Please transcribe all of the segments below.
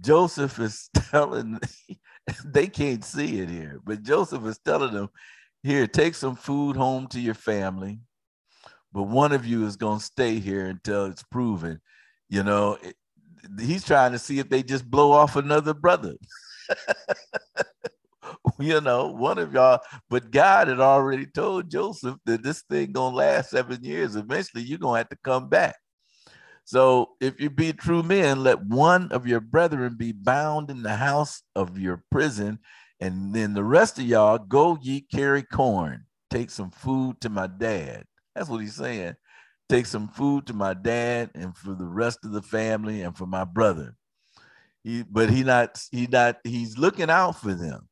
Joseph is telling, they can't see it here, but Joseph is telling them, here, take some food home to your family, but one of you is going to stay here until it's proven. You know, he's trying to see if they just blow off another brother. you know, one of y'all, but God had already told Joseph that this thing gonna last seven years. Eventually, you're gonna have to come back. So if you be true men, let one of your brethren be bound in the house of your prison, and then the rest of y'all go ye carry corn, take some food to my dad. That's what he's saying. Take some food to my dad and for the rest of the family and for my brother. He, but he not he not he's looking out for them,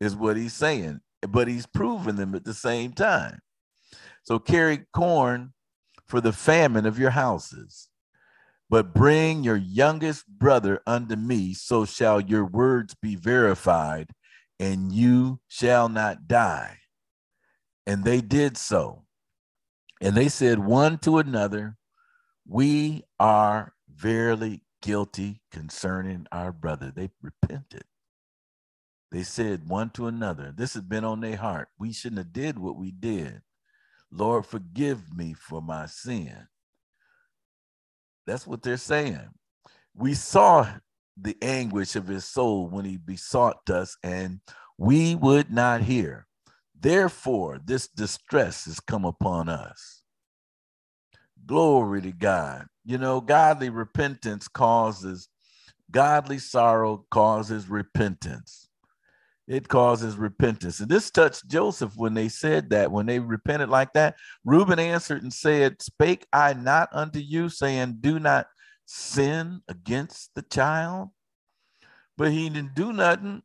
is what he's saying. But he's proving them at the same time. So carry corn for the famine of your houses but bring your youngest brother unto me, so shall your words be verified, and you shall not die. And they did so. And they said one to another, We are verily guilty concerning our brother. They repented. They said one to another, This has been on their heart. We shouldn't have did what we did. Lord, forgive me for my sin. That's what they're saying. We saw the anguish of his soul when he besought us, and we would not hear. Therefore, this distress has come upon us. Glory to God. You know, godly repentance causes, godly sorrow causes repentance it causes repentance. And this touched Joseph when they said that, when they repented like that. Reuben answered and said, Spake I not unto you, saying, Do not sin against the child? But he didn't do nothing.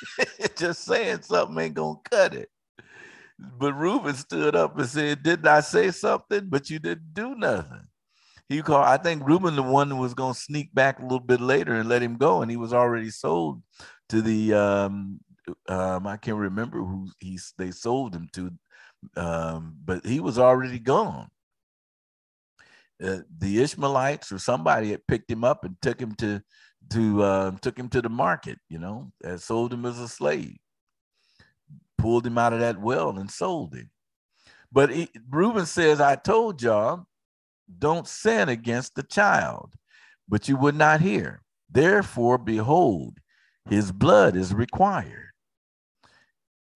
Just saying something ain't gonna cut it. But Reuben stood up and said, Didn't I say something? But you didn't do nothing. He called, I think Reuben the one who was gonna sneak back a little bit later and let him go, and he was already sold to the um, um, I can't remember who he's they sold him to, um, but he was already gone. Uh, the Ishmaelites or somebody had picked him up and took him to to uh, took him to the market, you know, and sold him as a slave, pulled him out of that well and sold him. But he, Reuben says, "I told y'all, don't sin against the child, but you would not hear. Therefore, behold, his blood is required."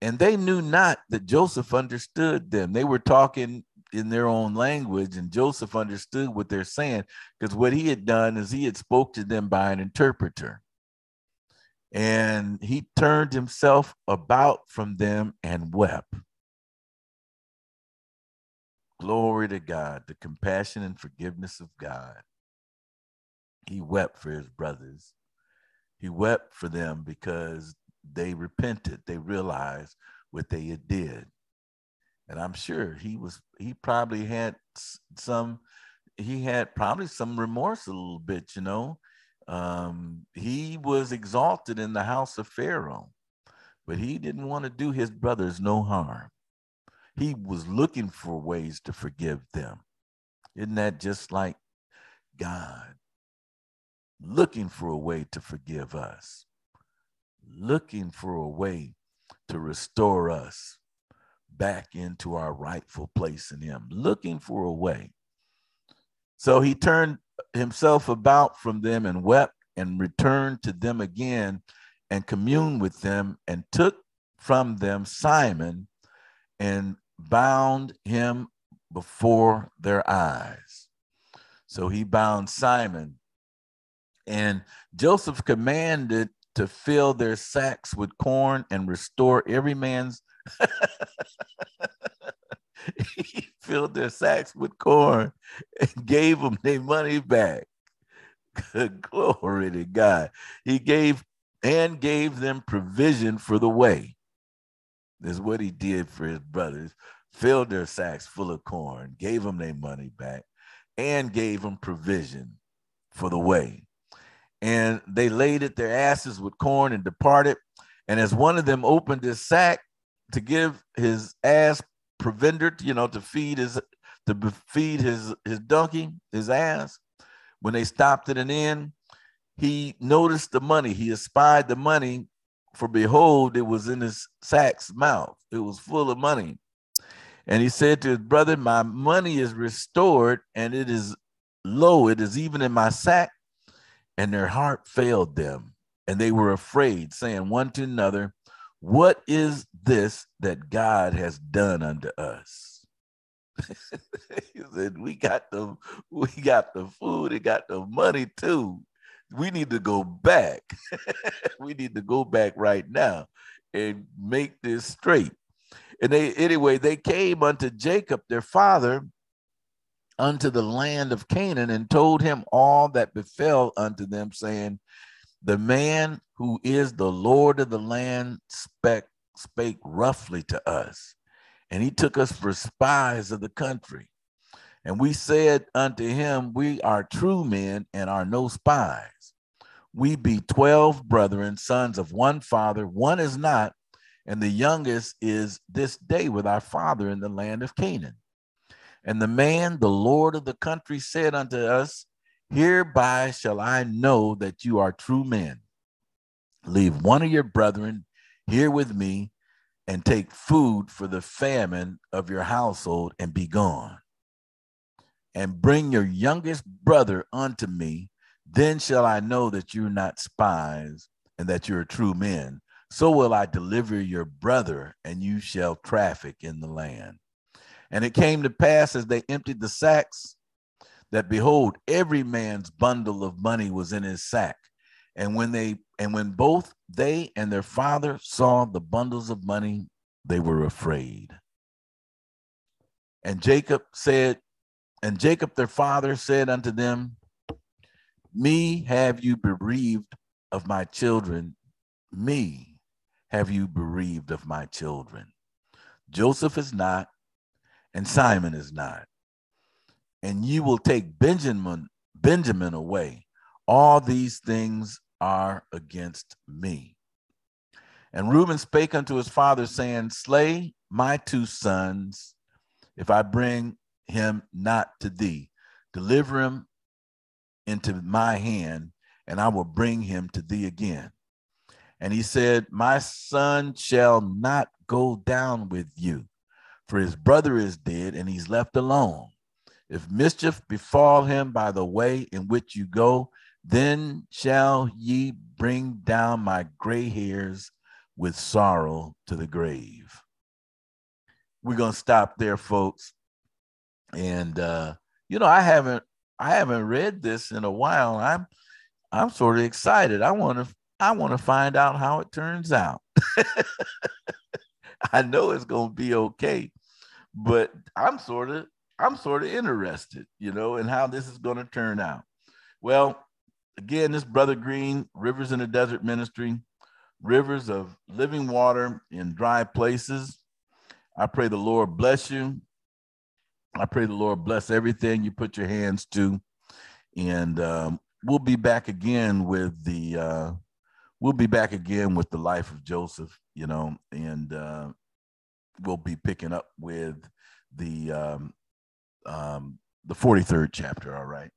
And they knew not that Joseph understood them. They were talking in their own language, and Joseph understood what they're saying because what he had done is he had spoke to them by an interpreter. And he turned himself about from them and wept. Glory to God, the compassion and forgiveness of God. He wept for his brothers. He wept for them because they repented. They realized what they had did. And I'm sure he was, he probably had some, he had probably some remorse a little bit, you know. Um, he was exalted in the house of Pharaoh, but he didn't want to do his brothers no harm. He was looking for ways to forgive them. Isn't that just like God? Looking for a way to forgive us looking for a way to restore us back into our rightful place in Him, looking for a way. So he turned himself about from them and wept and returned to them again and communed with them and took from them Simon and bound him before their eyes. So he bound Simon. And Joseph commanded to fill their sacks with corn and restore every man's. he filled their sacks with corn and gave them their money back. Glory to God. He gave and gave them provision for the way. Is what he did for his brothers. Filled their sacks full of corn, gave them their money back, and gave them provision for the way and they laid at their asses with corn and departed. And as one of them opened his sack to give his ass provender, you know, to feed his to feed his his donkey, his ass, when they stopped at an inn, he noticed the money. He espied the money, for behold, it was in his sack's mouth. It was full of money. And he said to his brother, My money is restored, and it is lo, it is even in my sack. And their heart failed them, and they were afraid, saying one to another, What is this that God has done unto us? he said, We got the we got the food, and got the money too. We need to go back. we need to go back right now and make this straight. And they anyway, they came unto Jacob, their father, unto the land of Canaan, and told him all that befell unto them, saying, The man who is the Lord of the land spake, spake roughly to us, and he took us for spies of the country. And we said unto him, We are true men and are no spies. We be twelve brethren, sons of one father. One is not, and the youngest is this day with our father in the land of Canaan. And the man, the Lord of the country, said unto us, Hereby shall I know that you are true men. Leave one of your brethren here with me, and take food for the famine of your household, and be gone. And bring your youngest brother unto me, then shall I know that you're not spies, and that you're true men so will I deliver your brother, and you shall traffic in the land. And it came to pass as they emptied the sacks that behold, every man's bundle of money was in his sack. And when they and when both they and their father saw the bundles of money, they were afraid. And Jacob said, and Jacob their father said unto them, Me have you bereaved of my children, me have you bereaved of my children? Joseph is not, and Simon is not. And you will take Benjamin, Benjamin away. All these things are against me. And Reuben spake unto his father, saying, Slay my two sons, if I bring him not to thee. Deliver him into my hand, and I will bring him to thee again. And he said, My son shall not go down with you, for his brother is dead and he's left alone. If mischief befall him by the way in which you go, then shall ye bring down my gray hairs with sorrow to the grave. We're gonna stop there, folks. And uh, you know, I haven't I haven't read this in a while. I'm I'm sort of excited. I want to I want to find out how it turns out. I know it's going to be okay, but I'm sort of I'm sort of interested, you know, in how this is going to turn out. Well, again, this brother Green, Rivers in the Desert Ministry, rivers of living water in dry places. I pray the Lord bless you. I pray the Lord bless everything you put your hands to. And um, we'll be back again with the uh, we'll be back again with the life of Joseph, you know, and uh, we'll be picking up with the um, um, the 43rd chapter. All right.